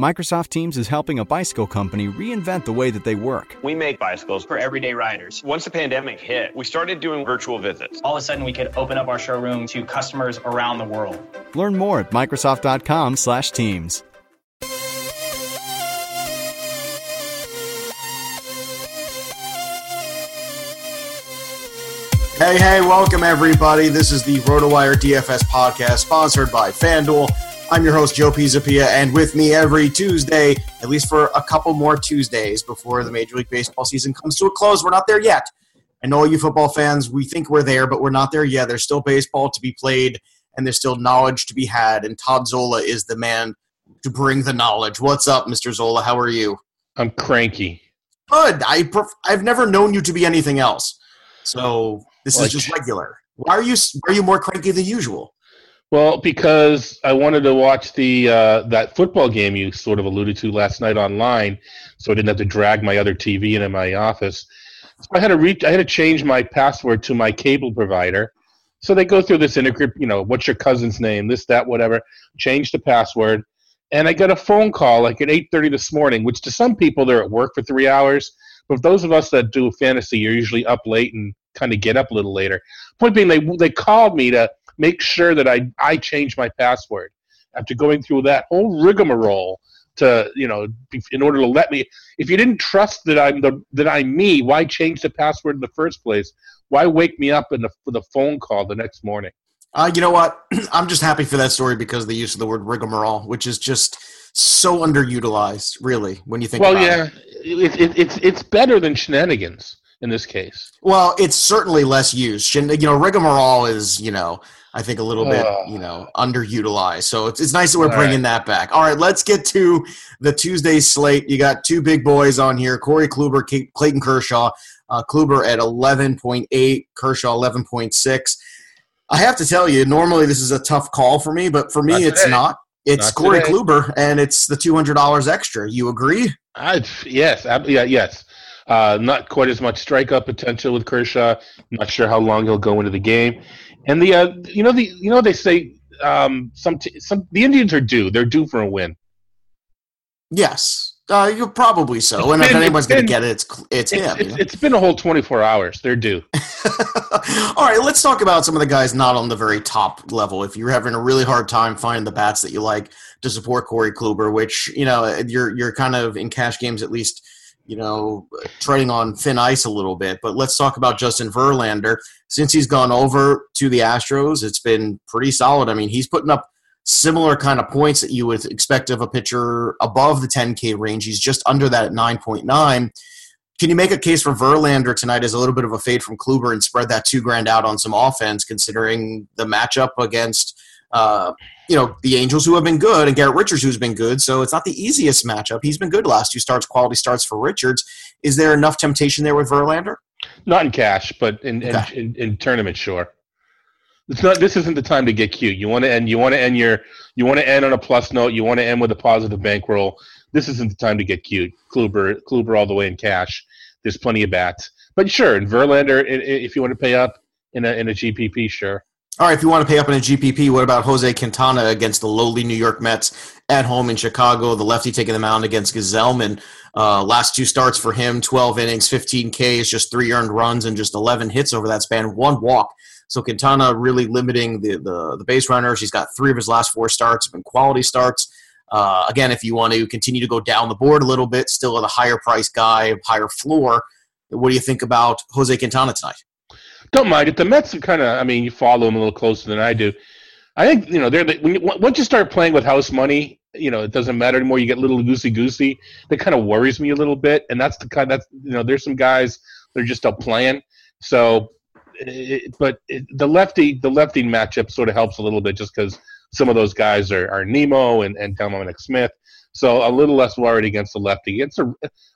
Microsoft Teams is helping a bicycle company reinvent the way that they work. We make bicycles for everyday riders. Once the pandemic hit, we started doing virtual visits. All of a sudden, we could open up our showroom to customers around the world. Learn more at Microsoft.com/Teams. Hey, hey, welcome everybody. This is the RotoWire DFS podcast sponsored by FanDuel. I'm your host, Joe Pisapia, and with me every Tuesday, at least for a couple more Tuesdays before the Major League Baseball season comes to a close. We're not there yet. I know you football fans, we think we're there, but we're not there yet. There's still baseball to be played, and there's still knowledge to be had, and Todd Zola is the man to bring the knowledge. What's up, Mr. Zola? How are you? I'm cranky. Good. I pref- I've never known you to be anything else. So this Like- is just regular. Why are you why are you more cranky than usual? Well, because I wanted to watch the uh, that football game you sort of alluded to last night online, so I didn't have to drag my other TV into my office. So I had to reach. I had to change my password to my cable provider. So they go through this integrate. You know, what's your cousin's name? This, that, whatever. Change the password, and I got a phone call like at eight thirty this morning. Which to some people they're at work for three hours, but those of us that do fantasy, you're usually up late and kind of get up a little later. Point being, they they called me to make sure that I I changed my password after going through that whole rigmarole to you know in order to let me. If you didn't trust that I'm the that I'm me, why change the password in the first place? Why wake me up in the for the phone call the next morning? Uh, you know what? I'm just happy for that story because of the use of the word rigmarole, which is just so underutilized, really, when you think Well, about yeah, it. it, it, it's it's better than shenanigans in this case. Well, it's certainly less used. You know, rigmarole is, you know, I think a little bit, Ugh. you know, underutilized. So it's, it's nice that we're bringing that back. All right, let's get to the Tuesday slate. You got two big boys on here Corey Kluber, Clayton Kershaw. Uh, Kluber at 11.8, Kershaw 11.6. I have to tell you, normally this is a tough call for me, but for me, Not it's today. not. It's Corey today. Kluber, and it's the $200 extra. You agree? I, yes, ab- yeah, yes. Uh, not quite as much strikeout potential with Kershaw. Not sure how long he'll go into the game. And the uh, you know the you know they say um, some t- some the Indians are due. They're due for a win. Yes. Uh, you probably so. It's and if anyone's going to get it, it's, it's him. it's, it's been a whole 24 hours. They're due. All right, let's talk about some of the guys not on the very top level. If you're having a really hard time finding the bats that you like to support Corey Kluber, which you know you're you're kind of in cash games at least, you know, treading on thin ice a little bit. But let's talk about Justin Verlander. Since he's gone over to the Astros, it's been pretty solid. I mean, he's putting up similar kind of points that you would expect of a pitcher above the 10K range. He's just under that at 9.9. Can you make a case for Verlander tonight as a little bit of a fade from Kluber and spread that two grand out on some offense, considering the matchup against, uh, you know, the Angels who have been good and Garrett Richards who's been good. So it's not the easiest matchup. He's been good last two starts, quality starts for Richards. Is there enough temptation there with Verlander? Not in cash, but in in, in, in tournament, sure. It's not. This isn't the time to get cute. You want to end. You want to end your. You want to end on a plus note. You want to end with a positive bankroll. This isn't the time to get cute. Kluber, Kluber, all the way in cash. There's plenty of bats, but sure, and Verlander, if you want to pay up in a in a GPP, sure. All right, if you want to pay up in a GPP, what about Jose Quintana against the lowly New York Mets at home in Chicago? The lefty taking the mound against Gsellman. Uh, last two starts for him 12 innings, 15 Ks, just three earned runs, and just 11 hits over that span, one walk. So Quintana really limiting the, the, the base runners. He's got three of his last four starts have been quality starts. Uh, again, if you want to continue to go down the board a little bit, still at a higher price guy, higher floor, what do you think about Jose Quintana tonight? Don't mind it. The Mets are kind of, I mean, you follow them a little closer than I do. I think, you know, they're the, when you, once you start playing with house money, you know, it doesn't matter anymore. You get a little goosey goosey. That kind of worries me a little bit. And that's the kind that's, you know, there's some guys that are just up playing. So, it, but it, the lefty, the lefty matchup sort of helps a little bit just because some of those guys are, are Nimmo and, and Dominic Smith. So a little less worried against the lefty. It's a,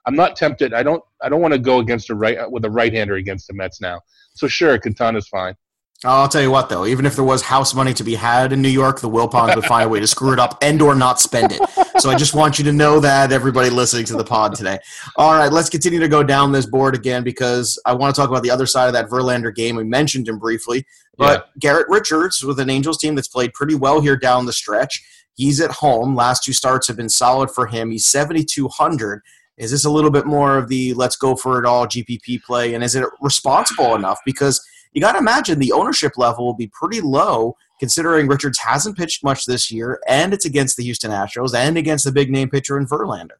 I'm not tempted. I don't. I don't want to go against a right with a right-hander against the Mets now. So sure, Quintana's fine. I'll tell you what, though, even if there was house money to be had in New York, the Wilpons would find a way to screw it up and or not spend it. So I just want you to know that, everybody listening to the pod today. All right, let's continue to go down this board again because I want to talk about the other side of that Verlander game. We mentioned him briefly, but yeah. Garrett Richards with an Angels team that's played pretty well here down the stretch. He's at home. Last two starts have been solid for him. He's 7,200. Is this a little bit more of the let's go for it all GPP play? And is it responsible enough? Because – you got to imagine the ownership level will be pretty low considering Richards hasn't pitched much this year, and it's against the Houston Astros and against the big name pitcher in Verlander.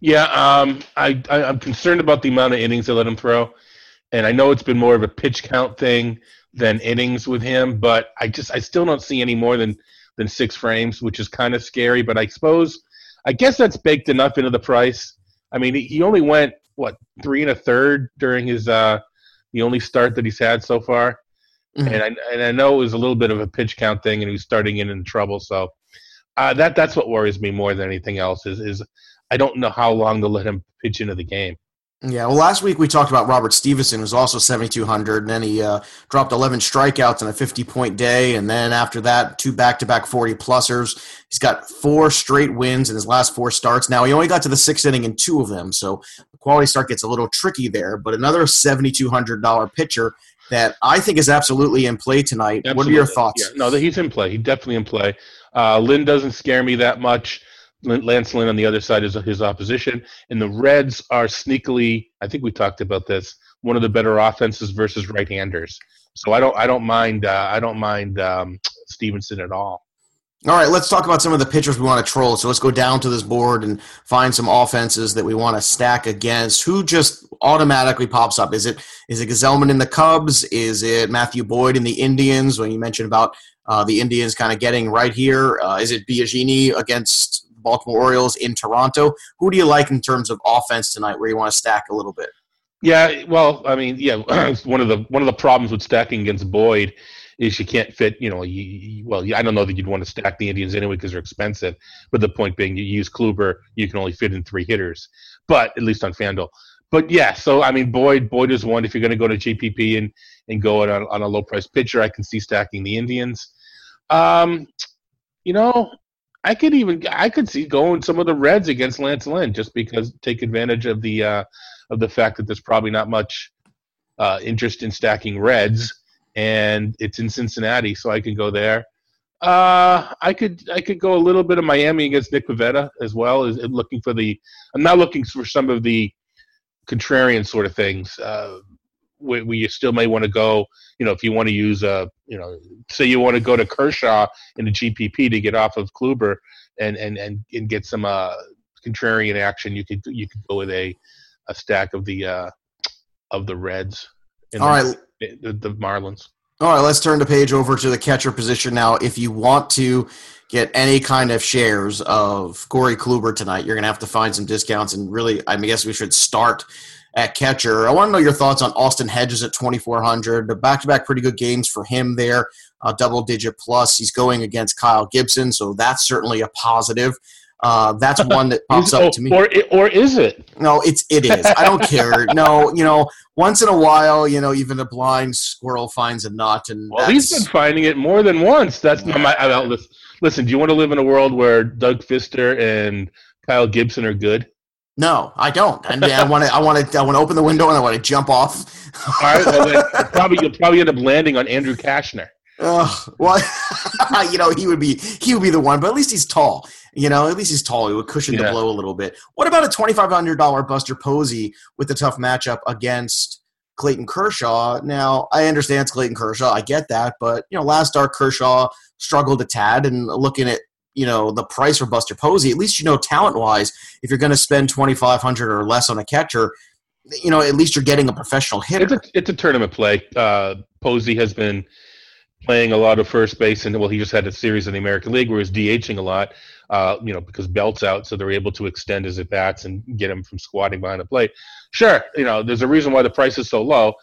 Yeah, um, I, I, am concerned about the amount of innings they let him throw, and I know it's been more of a pitch count thing than innings with him, but I just I still don't see any more than than six frames, which is kind of scary. But I suppose I guess that's baked enough into the price. I mean, he only went what three and a third during his uh, the only start that he's had so far. Mm-hmm. And I and I know it was a little bit of a pitch count thing, and he was starting in in trouble. So uh, that that's what worries me more than anything else. Is is I don't know how long to let him pitch into the game. Yeah, well, last week we talked about Robert Stephenson, who's also 7,200, and then he uh, dropped 11 strikeouts in a 50 point day. And then after that, two back to back 40 plusers. He's got four straight wins in his last four starts. Now, he only got to the sixth inning in two of them, so quality start gets a little tricky there. But another $7,200 pitcher that I think is absolutely in play tonight. Absolutely. What are your thoughts? Yeah, no, he's in play. He's definitely in play. Uh, Lynn doesn't scare me that much. Lance Lynn on the other side is his opposition, and the Reds are sneakily. I think we talked about this. One of the better offenses versus right-handers. So I don't. I don't mind. Uh, I don't mind um, Stephenson at all. All right, let's talk about some of the pitchers we want to troll. So let's go down to this board and find some offenses that we want to stack against. Who just automatically pops up? Is it is it Gsellman in the Cubs? Is it Matthew Boyd in the Indians? When you mentioned about uh, the Indians kind of getting right here, uh, is it Biagini against Baltimore Orioles in Toronto. Who do you like in terms of offense tonight, where you want to stack a little bit? Yeah, well, I mean, yeah, one of the one of the problems with stacking against Boyd is you can't fit. You know, you, well, I don't know that you'd want to stack the Indians anyway because they're expensive. But the point being, you use Kluber, you can only fit in three hitters, but at least on Fanduel. But yeah, so I mean, Boyd, Boyd is one. If you're going to go to GPP and and go on, on a low price pitcher, I can see stacking the Indians. Um, you know, I could even I could see going some of the Reds against Lance Lynn just because take advantage of the uh, of the fact that there's probably not much uh, interest in stacking Reds, and it's in Cincinnati, so I can go there. Uh, I could I could go a little bit of Miami against Nick Pivetta as well as looking for the. I'm not looking for some of the contrarian sort of things. Uh, where, where you still may want to go, you know, if you want to use a, you know, say you want to go to Kershaw in the GPP to get off of Kluber and and and, and get some uh, contrarian action, you could you could go with a a stack of the uh, of the Reds. All the, right, the, the Marlins. All right, let's turn the page over to the catcher position now. If you want to get any kind of shares of Corey Kluber tonight, you're going to have to find some discounts. And really, I guess we should start at catcher. I want to know your thoughts on Austin Hedges at 2,400. The back to back pretty good games for him there, double digit plus. He's going against Kyle Gibson, so that's certainly a positive. Uh, that's one that pops up to me. Or, or is it? No, it's it is. I don't care. No, you know, once in a while, you know, even a blind squirrel finds a nut, and well, he's been finding it more than once. That's yeah. not my. I, listen, listen, do you want to live in a world where Doug Fister and Kyle Gibson are good? No, I don't. And I want to. I want to. I want to open the window and I want to jump off. All right. Well, probably you'll probably end up landing on Andrew Cashner. Uh, well, you know he would be he would be the one, but at least he's tall. You know, at least he's tall. He would cushion Yeah. the blow a little bit. What about a twenty-five hundred dollar Buster Posey with a tough matchup against Clayton Kershaw? Now, I understand it's Clayton Kershaw. I get that, but you know, last start Kershaw struggled a tad, and looking at you know the price for Buster Posey, at least you know talent-wise, if you're going to spend twenty-five hundred or less on a catcher, you know, at least you're getting a professional hitter. It's a, it's a tournament play. Uh, Posey has been playing a lot of first base, and well, he just had a series in the American League where he's DHing a lot. Uh, you know, because Belt's out, so they're able to extend his at bats and get him from squatting behind the plate. Sure, you know, there's a reason why the price is so low.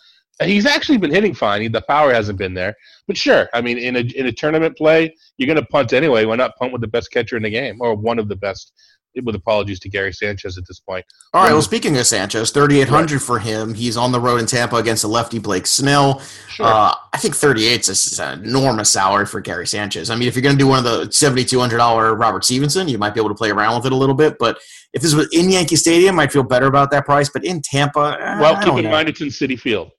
He's actually been hitting fine. The power hasn't been there, but sure. I mean, in a in a tournament play, you're going to punt anyway. Why not punt with the best catcher in the game, or one of the best? With apologies to Gary Sanchez at this point. All right. Well, speaking of Sanchez, thirty-eight hundred for him. He's on the road in Tampa against the lefty Blake Snell. Sure. Uh, I think 38 is an enormous salary for Gary Sanchez. I mean, if you're going to do one of the $7,200 Robert Stephenson, you might be able to play around with it a little bit. But if this was in Yankee Stadium, I'd feel better about that price. But in Tampa, eh, well, keep in know. mind it's in Citi Field.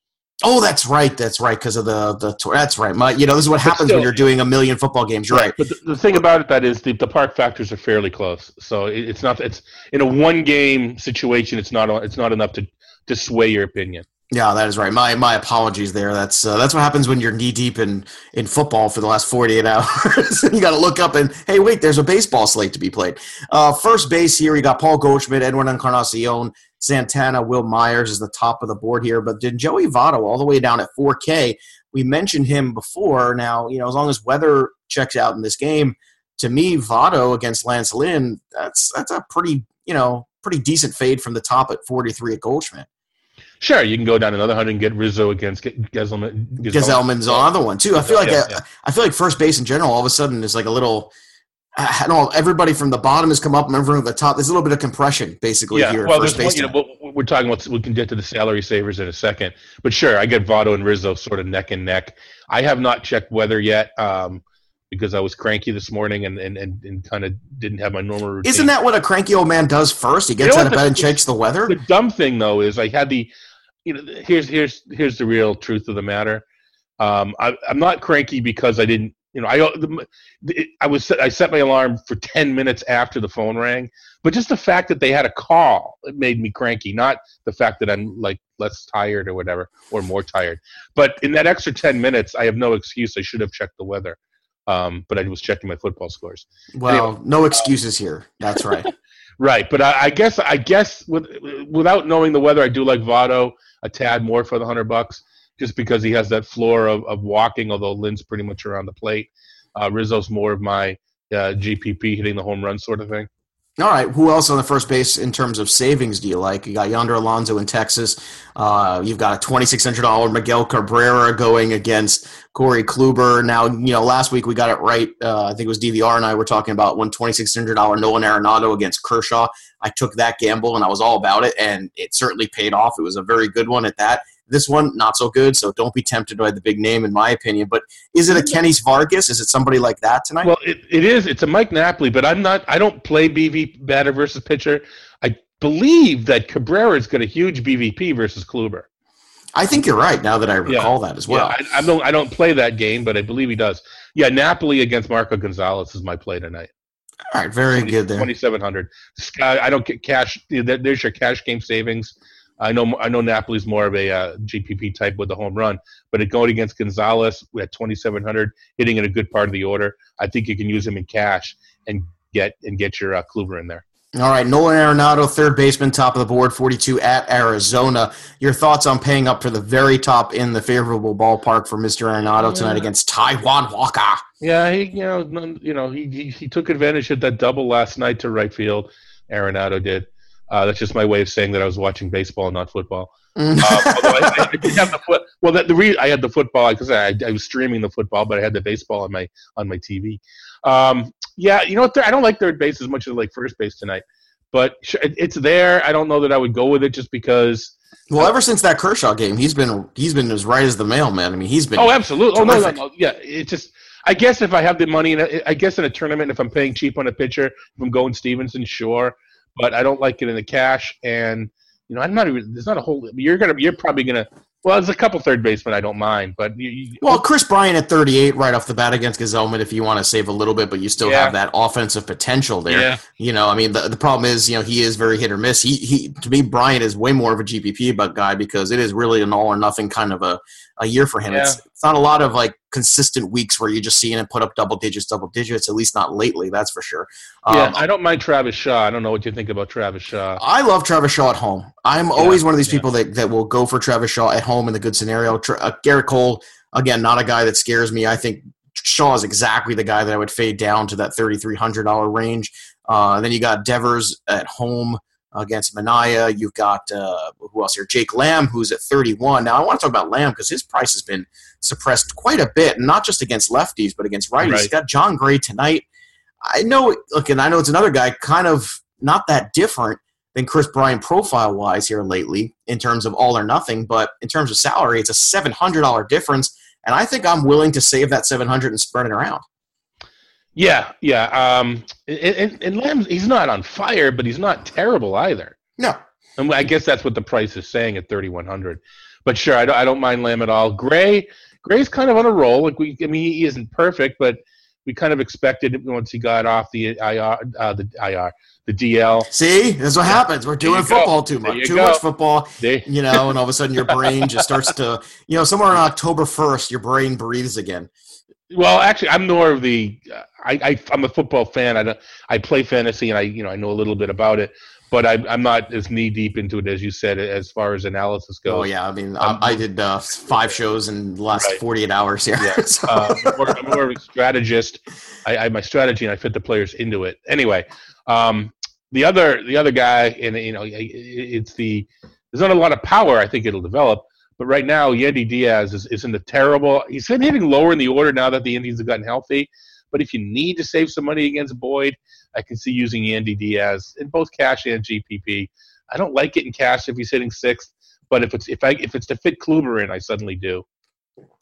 Oh, that's right. That's right. Because of the the tour. That's right. My, you know, this is what happens still- when you're doing a million football games. You're right. But the, the thing about it that is the, the park factors are fairly close. So it, it's not it's in a one game situation. It's not it's not enough to to sway your opinion. Yeah, that is right. My my apologies there. That's uh, that's what happens when you're knee deep in in football for the last 48 hours. you got to look up and hey, wait, there's a baseball slate to be played. Uh, first base here, you got Paul Goldschmidt, Edwin Encarnacion, Santana, Wil Myers is the top of the board here. But then Joey Votto all the way down at 4K. We mentioned him before. Now, you know, as long as weather checks out in this game, to me, Votto against Lance Lynn, that's that's a pretty you know pretty decent fade from the top at 43 at Goldschmidt. Sure, you can go down another hundred and get Rizzo against Ge- Gsellman. Gsellman's another one too. I feel like Yeah, uh, I feel like first base in general all of a sudden is like a little. I don't know. Everybody from the bottom has come up, and everyone at the top. There's a little bit of compression basically Yeah, here. well, there's one, you know, we'll- we're talking about. We can get to the salary savers in a second, but sure, I get Votto and Rizzo sort of neck and neck. I have not checked weather yet um, because I was cranky this morning and and, and, and kind of didn't have my normal routine. Isn't that what a cranky old man does first? He gets You know out of bed the- and checks the weather. the dumb thing though is I had the, you know, here's here's here's the real truth of the matter. Um, I, I'm not cranky because I didn't, you know, I the, the- I was I set my alarm for ten minutes after the phone rang, but just the fact that they had a call it made me cranky. Not the fact that I'm like less tired or whatever or more tired. But in that extra ten minutes, I have no excuse. I should have checked the weather. Um, but I was checking my football scores. Well, no excuses here. That's right. Right, but I, I guess I guess with, without knowing the weather, I do like Votto a tad more for the hundred bucks, just because he has that floor of, of walking. Although Lynn's pretty much around the plate, uh, Rizzo's more of my uh, GPP hitting the home run sort of thing. All right. Who else on the first base in terms of savings do you like? You got Yonder Alonso in Texas. Uh, you've got a twenty-six hundred dollar Miguel Cabrera going against Corey Kluber. Now, you know, last week we got it right. Uh, I think it was DVR and I were talking about one twenty-six hundred dollar Nolan Arenado against Kershaw. I took that gamble and I was all about it, and it certainly paid off. It was a very good one at that. This one, not so good. So don't be tempted by the big name, in my opinion. But is it a Kennys Vargas? Is it somebody like that tonight? Well, it, it is. It's a Mike Napoli, but I'm not. I don't play BV batter versus pitcher. I believe that Cabrera's got a huge BVP versus Kluber. I think you're right. Now that I recall that as well. Yeah, I, I don't. I don't play that game, but I believe he does. Yeah, Napoli against Marco Gonzalez is my play tonight. All right, very good there. Twenty seven hundred. I don't get cash. There's your cash game savings. I know. I know Napoli's more of a uh, GPP type with the home run, but it going against Gonzalez at twenty seven hundred, hitting in a good part of the order. I think you can use him in cash and get and get your uh, Kluber in there. All right, Nolan Arenado, third baseman, top of the board, 42 at Arizona. Your thoughts on paying up for the very top in the favorable ballpark for Mr. Arenado tonight against Taijuan Walker? Yeah, he you know you know he, he he took advantage of that double last night to right field. Arenado did. Uh, that's just my way of saying that I was watching baseball, not football. I, I the foot. Well, the, the re- I had the football because I, I was streaming the football, but I had the baseball on my on my TV. Um, yeah, you know what? I don't like third base as much as I like first base tonight, but it's there. I don't know that I would go with it just because. well, ever since that Kershaw game, he's been he's been as right as the mail, man. I mean, he's been Oh, absolutely. Oh no, no, no. Yeah, It just. I guess if I have the money, in a, I guess in a tournament, if I'm paying cheap on a pitcher, if I'm going Stephenson, sure. But I don't like it in the cash, and you know, I'm not even. There's not a whole. You're gonna. You're probably gonna Well, there's a couple third basemen I don't mind, but you, you, Well, Kris Bryant at 38 right off the bat against Gsellman if you want to save a little bit, but you still Yeah. have that offensive potential there. Yeah. You know, I mean, the, the problem is, you know, he is very hit or miss. He, he to me, Bryant is way more of a GPP guy because it is really an all or nothing kind of a, a year for him. It's, it's not a lot of like consistent weeks where you're just see him put up double digits, double digits, at least not lately, that's for sure. yeah, Um, I don't mind Travis Shaw. I don't know what you think about Travis Shaw. I love Travis Shaw at home. I'm always one of these yeah. people that, that will go for Travis Shaw at home in the good scenario. Tra- uh, Gerrit Cole, again, not a guy that scares me. I think Shaw is exactly the guy that I would fade down to that $3,300 range. Uh, then you got Devers at home against Manaea. You've got, uh, who else here? Jake Lamb, who's at 31. Now, I want to talk about Lamb because his price has been suppressed quite a bit, not just against lefties, but against righties. He's Right. got Jon Gray tonight. I know, look, and I know it's another guy kind of not that different than Kris Bryant profile wise here lately in terms of all or nothing, but in terms of salary, it's a seven hundred dollar difference, and I think I'm willing to save that seven hundred and spread it around. Yeah, yeah. Um, and, and, and Lamb, he's not on fire, but he's not terrible either. No, And I guess that's what the price is saying at 3100. But sure, I don't, I don't mind Lamb at all. Gray, Gray's kind of on a roll. Like we, I mean, he isn't perfect, but we kind of expected it once he got off the IR, uh, the IR, the DL. see, that's what happens. We're doing you go. football too much, too go. much football. You know, and all of a sudden your brain just starts to, you know, somewhere on October first, your brain breathes again. Well, actually, I'm more of the. I, I I'm a football fan. I don't, I play fantasy, and I you know I know a little bit about it, but I, I'm not as knee deep into it as you said as far as analysis goes. Oh yeah, I mean, I, I did uh, five shows in the last Right. 48 hours here. Yeah. So- uh, I'm, more, I'm more of a strategist. I, I have my strategy and I fit the players into it. Anyway, um, the other the other guy, and you know, it's the there's not a lot of power. I think it'll develop, but right now, Yandy Diaz is, is in the terrible. He's been hitting lower in the order now that the Indians have gotten healthy. But if you need to save some money against Boyd, I can see using Yandy Diaz in both cash and GPP. I don't like it in cash if he's hitting sixth, but if it's if I if it's to fit Kluber in, I suddenly do.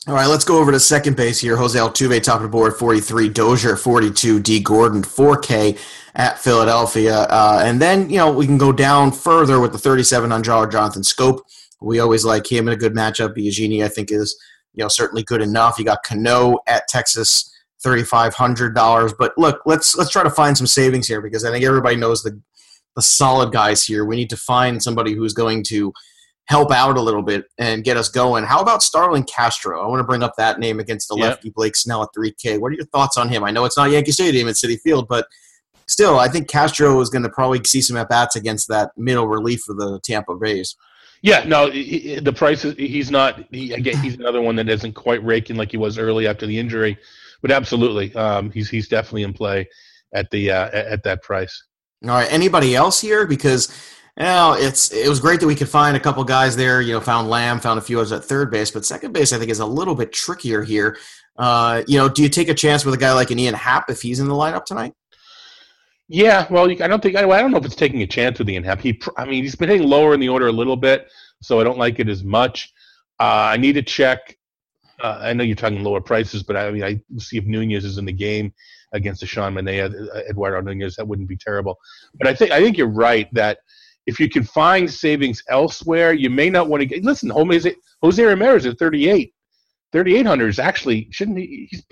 All right, let's go over to second base here. Jose Altuve, top of the board, 43. Dozier, 42. D. Gordon, 4K at Philadelphia. Uh, and then, you know, we can go down further with the 37 on Jonathan Schoop. We always like him in a good matchup. Biagini, I think, is, you know, certainly good enough. You got Cano at Texas, $3,500. But look, let's let's try to find some savings here because I think everybody knows the, the solid guys here. We need to find somebody who's going to – help out a little bit and get us going. How about Starlin Castro? I want to bring up that name against the Yep. lefty Blake Snell at 3K. What are your thoughts on him? I know it's not Yankee Stadium it's Citi Field, but still, I think Castro is going to probably see some at bats against that middle relief for the Tampa Rays. Yeah, no, he- he- the price is he's not. He, again, he's another one that isn't quite raking like he was early after the injury, but absolutely, um, he's he's definitely in play at the uh, at, at that price. All right, anybody else here? Because you know, it's it was great that we could find a couple guys there. You know, found Lamb, found a few others at third base, but second base I think is a little bit trickier here. Uh, you know, do you take a chance with a guy like an Ian Happ if he's in the lineup tonight? Yeah, well, you, I don't think I, I don't know if it's taking a chance with Ian Happ. He, I mean, he's been hitting lower in the order a little bit, so I don't like it as much. Uh, I need to check. Uh, I know you're talking lower prices, but I mean, I see if Nunez is in the game against the Sean Manaea, uh, Eduardo Nunez, that wouldn't be terrible. But I think I think you're right that if you can find savings elsewhere, you may not want to get. Listen, Jose Jose Ramirez at 38, 3800 is actually shouldn't he? He's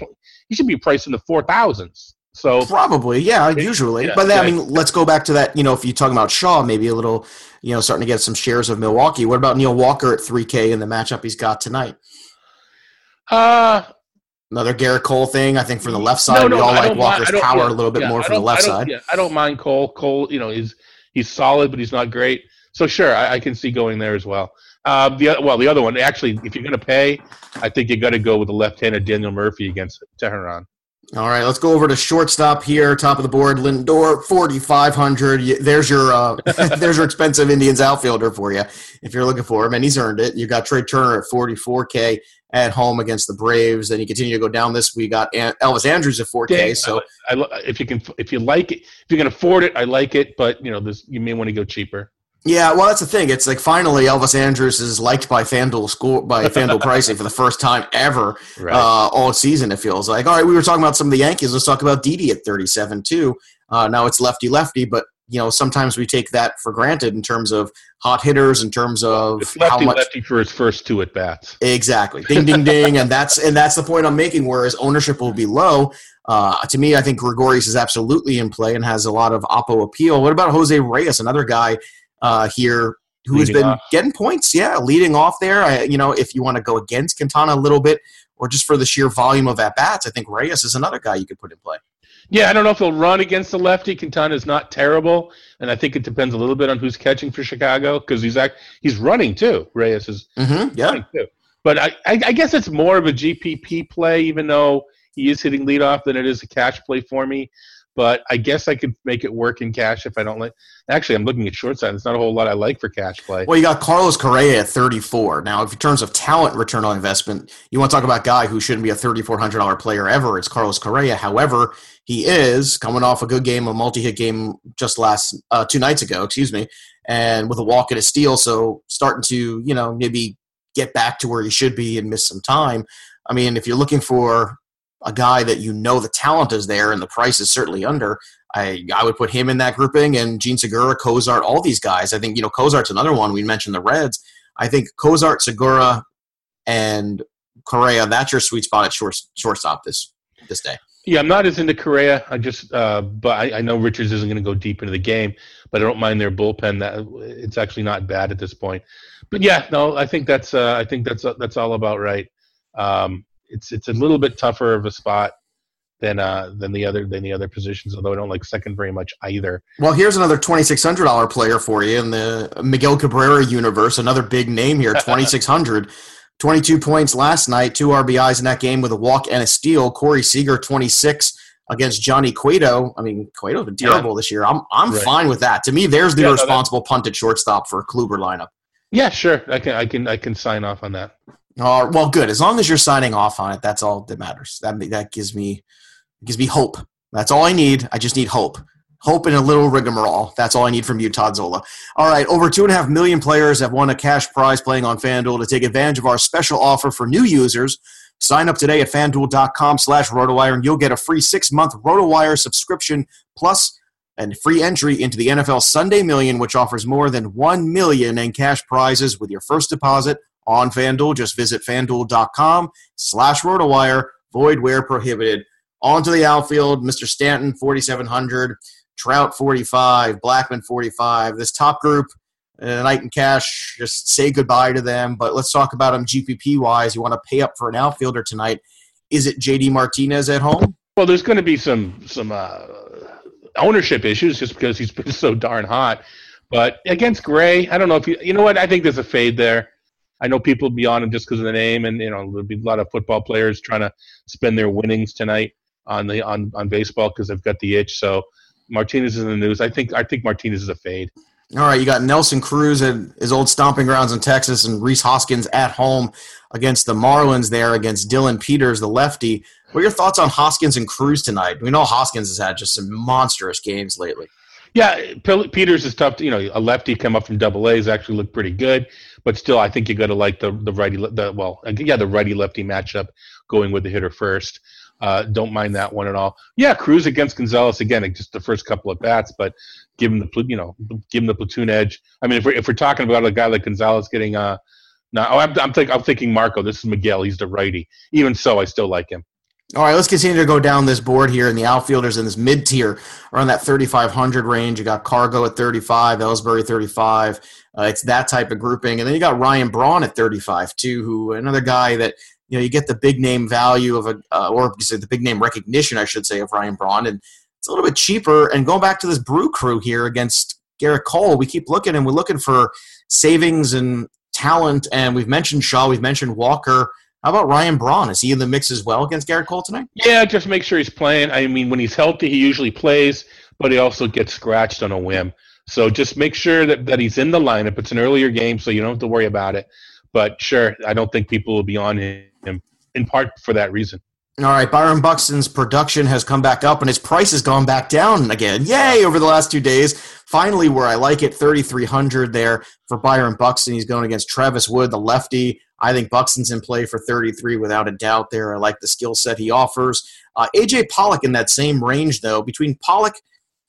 he should be priced in the four thousands. So Probably, yeah, usually. yeah, but then, I mean, let's go back to that. You know, if you're talking about Shaw, maybe a little, you know, starting to get some shares of Milwaukee. What about Neil Walker at 3K in the matchup he's got tonight? uh Another Gerrit Cole thing. I think from the left side, No, no, we all I like don't mind- Walker's power yeah, a little bit yeah, more from the left side. Yeah, I don't mind Cole. Cole, you know, is he's solid, but he's not great. So sure, I, I can see going there as well. Uh, the well, the other one actually, if you're going to pay, I think you got to go with the left-handed Daniel Murphy against Teheran. All right, let's go over to shortstop here, top of the board. Lindor, forty five hundred. There's your uh, there's your expensive Indians outfielder for you if you're looking for him, and he's earned it. You got Trey Turner at forty four k at home against the Braves. Then you continue to go down this. We got Elvis Andrus at four k. Dang, So I, lo- if you can, if you like it, if you can afford it, I like it. But you know, this you may want to go cheaper. Yeah, well that's the thing. It's like finally Elvis Andrus is liked by FanDuel score by FanDuel pricing for the first time ever Right. uh, all season. It feels like. All right, we were talking about some of the Yankees. Let's talk about Didi at 37 too. Uh, now it's lefty lefty, but you know, sometimes we take that for granted in terms of hot hitters, in terms of It's lefty how much. lefty for his first two at bats. Exactly. Ding, ding, ding, and that's and that's the point I'm making. Whereas ownership will be low. Uh, to me, I think Gregorius is absolutely in play and has a lot of oppo appeal. What about Jose Reyes, another guy uh, here who has been off. getting points? Yeah, leading off there. I, you know, if you want to go against Quintana a little bit, or just for the sheer volume of at bats, I think Reyes is another guy you could put in play. Yeah, I don't know if he'll run against the lefty. Quintana is not terrible, and I think it depends a little bit on who's catching for Chicago because he's act, he's running too. Reyes is Mm-hmm. Yeah. running too. But I, I, I guess it's more of a GPP play, even though he is hitting leadoff, than it is a cash play for me. But I guess I could make it work in cash if I don't like. Actually, I'm looking at short side. There's not a whole lot I like for cash play. Well, you got Carlos Correa at 34. Now, if in terms of talent return on investment, you want to talk about guy who shouldn't be a $3,400 player ever. It's Carlos Correa. However, he is coming off a good game, a multi-hit game just last uh, two nights ago, excuse me, and with a walk and a steal. So starting to, you know, maybe get back to where he should be and miss some time. I mean, if you're looking for a guy that you know the talent is there and the price is certainly under, I I would put him in that grouping and Jean Segura, Cozart, all these guys. I think you know Cozart's another one. We mentioned the Reds. I think Cozart, Segura, and Correa. That's your sweet spot at short, shortstop this this day. Yeah, I'm not as into Correa. I just, uh, but I, I know Richards isn't going to go deep into the game, but I don't mind their bullpen. That it's actually not bad at this point. But yeah, no, I think that's, uh, I think that's that's all about right. Um, it's it's a little bit tougher of a spot than uh, than the other than the other positions. Although I don't like second very much either. Well, here's another twenty six hundred dollar player for you in the Miguel Cabrera universe. Another big name here, twenty six hundred. 22 points last night, two RBIs in that game with a walk and a steal. Corey Seager, 26 against Johnny Cueto. I mean, Cueto's been terrible this year. I'm I'm Right. fine with that. To me, there's the Yeah, no, that- responsible punt at shortstop for a Kluber lineup. Yeah, sure. I can I can I can sign off on that. Uh, well, good. As long as you're signing off on it, that's all that matters. That that gives me gives me hope. That's all I need. I just need hope. Hope and a little rigmarole. That's all I need from you, Todd Zola. All right, over two and a half million players have won a cash prize playing on FanDuel. To take advantage of our special offer for new users, sign up today at fanduel.com slash rotowire and you'll get a free six-month RotoWire subscription plus and free entry into the NFL Sunday Million, which offers more than one million in cash prizes with your first deposit on FanDuel. Just visit fanduel.com slash rotowire, void where prohibited. On to the outfield, Mr. Stanton, 4,700, Trout, 45, Blackmon, 45. This top group, uh, Knight and Cash, just say goodbye to them. But let's talk about them GPP wise. You want to pay up for an outfielder tonight. Is it JD Martinez at home? Well, there's going to be some some uh, ownership issues just because he's been so darn hot. But against Gray, I don't know if you you know what I think there's a fade there. I know people will be on him just because of the name, and you know there'll be a lot of football players trying to spend their winnings tonight on the on on baseball because they've got the itch. So Martinez is in the news. I think I think Martinez is a fade. All right, you got Nelson Cruz at his old stomping grounds in Texas, and Rhys Hoskins at home against the Marlins there against Dillon Peters, the lefty. What are your thoughts on Hoskins and Cruz tonight? We know Hoskins has had just some monstrous games lately. Yeah, Peters is tough. To, you know, a lefty come up from Double A's actually looked pretty good, but still, I think you got to like the the righty. The well, yeah, the righty lefty matchup going with the hitter first. Uh, don't mind that one at all. Yeah, Cruz against Gonzalez again, just the first couple of bats, but give him the you know give him the platoon edge. I mean, if we're if we're talking about a guy like Gonzalez getting uh, no, oh, I'm I'm, think, I'm thinking Marco. This is Miguel. He's the righty. Even so, I still like him. All right, let's continue to go down this board here, and the outfielders in this mid tier around that 3,500 range. You got Cargo at 35, Ellsbury 35. Uh, it's that type of grouping, and then you got Ryan Braun at 35 too, who another guy that you know you get the big name value of a, uh, or the big name recognition, I should say, of Ryan Braun, and it's a little bit cheaper. And going back to this Brew Crew here against Gerrit Cole, we keep looking and we're looking for savings and talent, and we've mentioned Shaw, we've mentioned Walker. How about Ryan Braun? Is he in the mix as well against Gerrit Cole tonight? Yeah, just make sure he's playing. I mean, when he's healthy, he usually plays, but he also gets scratched on a whim. So just make sure that, that he's in the lineup. It's an earlier game, so you don't have to worry about it. But sure, I don't think people will be on him in part for that reason. All right, Byron Buxton's production has come back up and his price has gone back down again. Yay, over the last two days. Finally, where I like it, 3,300 there for Byron Buxton. He's going against Travis Wood, the lefty. I think Buxton's in play for 33 without a doubt there. I like the skill set he offers. Uh, AJ Pollock in that same range, though. Between Pollock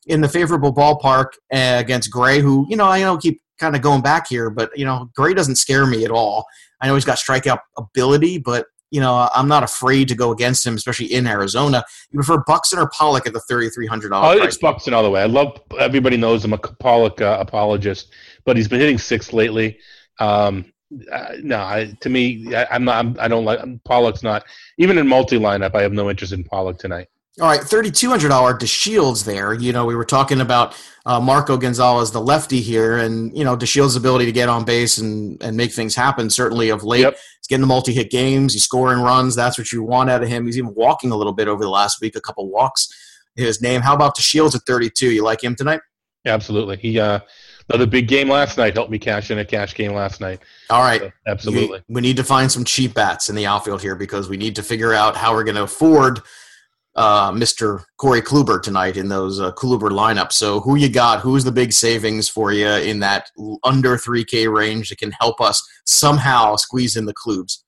in the favorable ballpark uh, against Gray, who you know I know keep kind of going back here, but you know Gray doesn't scare me at all. I know he's got strikeout ability, but you know I'm not afraid to go against him, especially in Arizona. You prefer Buxton or Pollock at the thirty three hundred dollars? Oh, it's Buxton all the way. I love everybody knows I'm a Pollock uh, apologist, but he's been hitting six lately. Um, uh, no, I, to me, I, am not. I'm, I do not like Pollock's not even in multi lineup. I have no interest in Pollock tonight. All right, thirty-two hundred dollar DeShields there. You know, we were talking about uh, Marco Gonzalez, the lefty here, and you know DeShields' ability to get on base and and make things happen. Certainly, of late, yep. he's getting the multi-hit games. He's scoring runs. That's what you want out of him. He's even walking a little bit over the last week. A couple walks. His name. How about DeShields at thirty-two? You like him tonight? Yeah, absolutely. He uh, another big game last night helped me cash in a cash game last night. All right, so, absolutely. We, we need to find some cheap bats in the outfield here because we need to figure out how we're going to afford uh, Mr. Corey Kluber tonight in those uh, Kluber lineups. So who you got? Who's the big savings for you in that under 3K range that can help us somehow squeeze in the Klubs?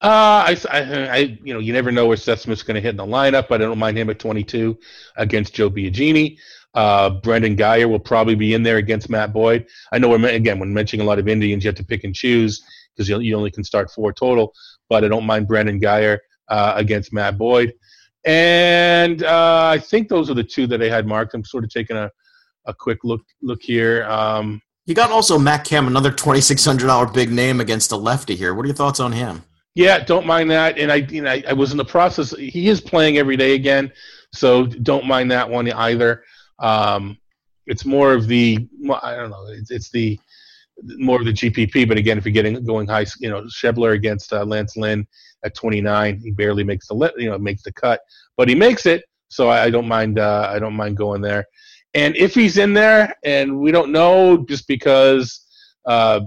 Uh, I, I, I, you know, you never know where Seth Smith's going to hit in the lineup, but I don't mind him at 22 against Joe Biagini. Uh, Brandon Guyer will probably be in there against Matt Boyd. I know we're again when mentioning a lot of Indians, you have to pick and choose because you, you only can start four total. But I don't mind Brandon Guyer uh, against Matt Boyd. And uh, I think those are the two that I had marked. I'm sort of taking a, a quick look look here. Um, you got also Matt Kemp, another twenty six hundred dollar big name against a lefty here. What are your thoughts on him? Yeah, don't mind that. And I, you know, I, I was in the process. He is playing every day again, so don't mind that one either. Um, it's more of the I don't know. It's, it's the more of the GPP. But again, if you're getting going high, you know, Schebler against uh, Lance Lynn at 29. He barely makes the you know makes the cut, but he makes it. So I, I don't mind. Uh, I don't mind going there. And if he's in there, and we don't know just because uh,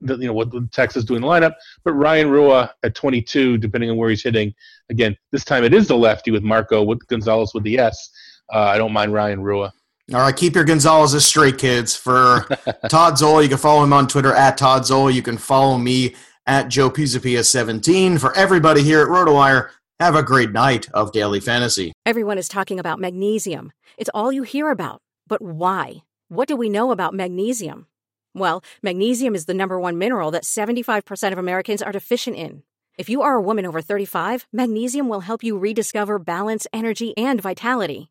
the, you know what Texas doing the lineup, but Ryan Rua at 22, depending on where he's hitting. Again, this time it is the lefty with Marco with Gonzalez with the S. Uh, I don't mind Ryan Rua. All right, keep your Gonzalez's straight, kids. For Todd Zola, you can follow him on Twitter at Todd Zola. You can follow me at Joe Pisapia 17. For everybody here at RotoWire, have a great night of daily fantasy. Everyone is talking about magnesium. It's all you hear about. But why? What do we know about magnesium? Well, magnesium is the number one mineral that 75% of Americans are deficient in. If you are a woman over 35, magnesium will help you rediscover balance, energy, and vitality.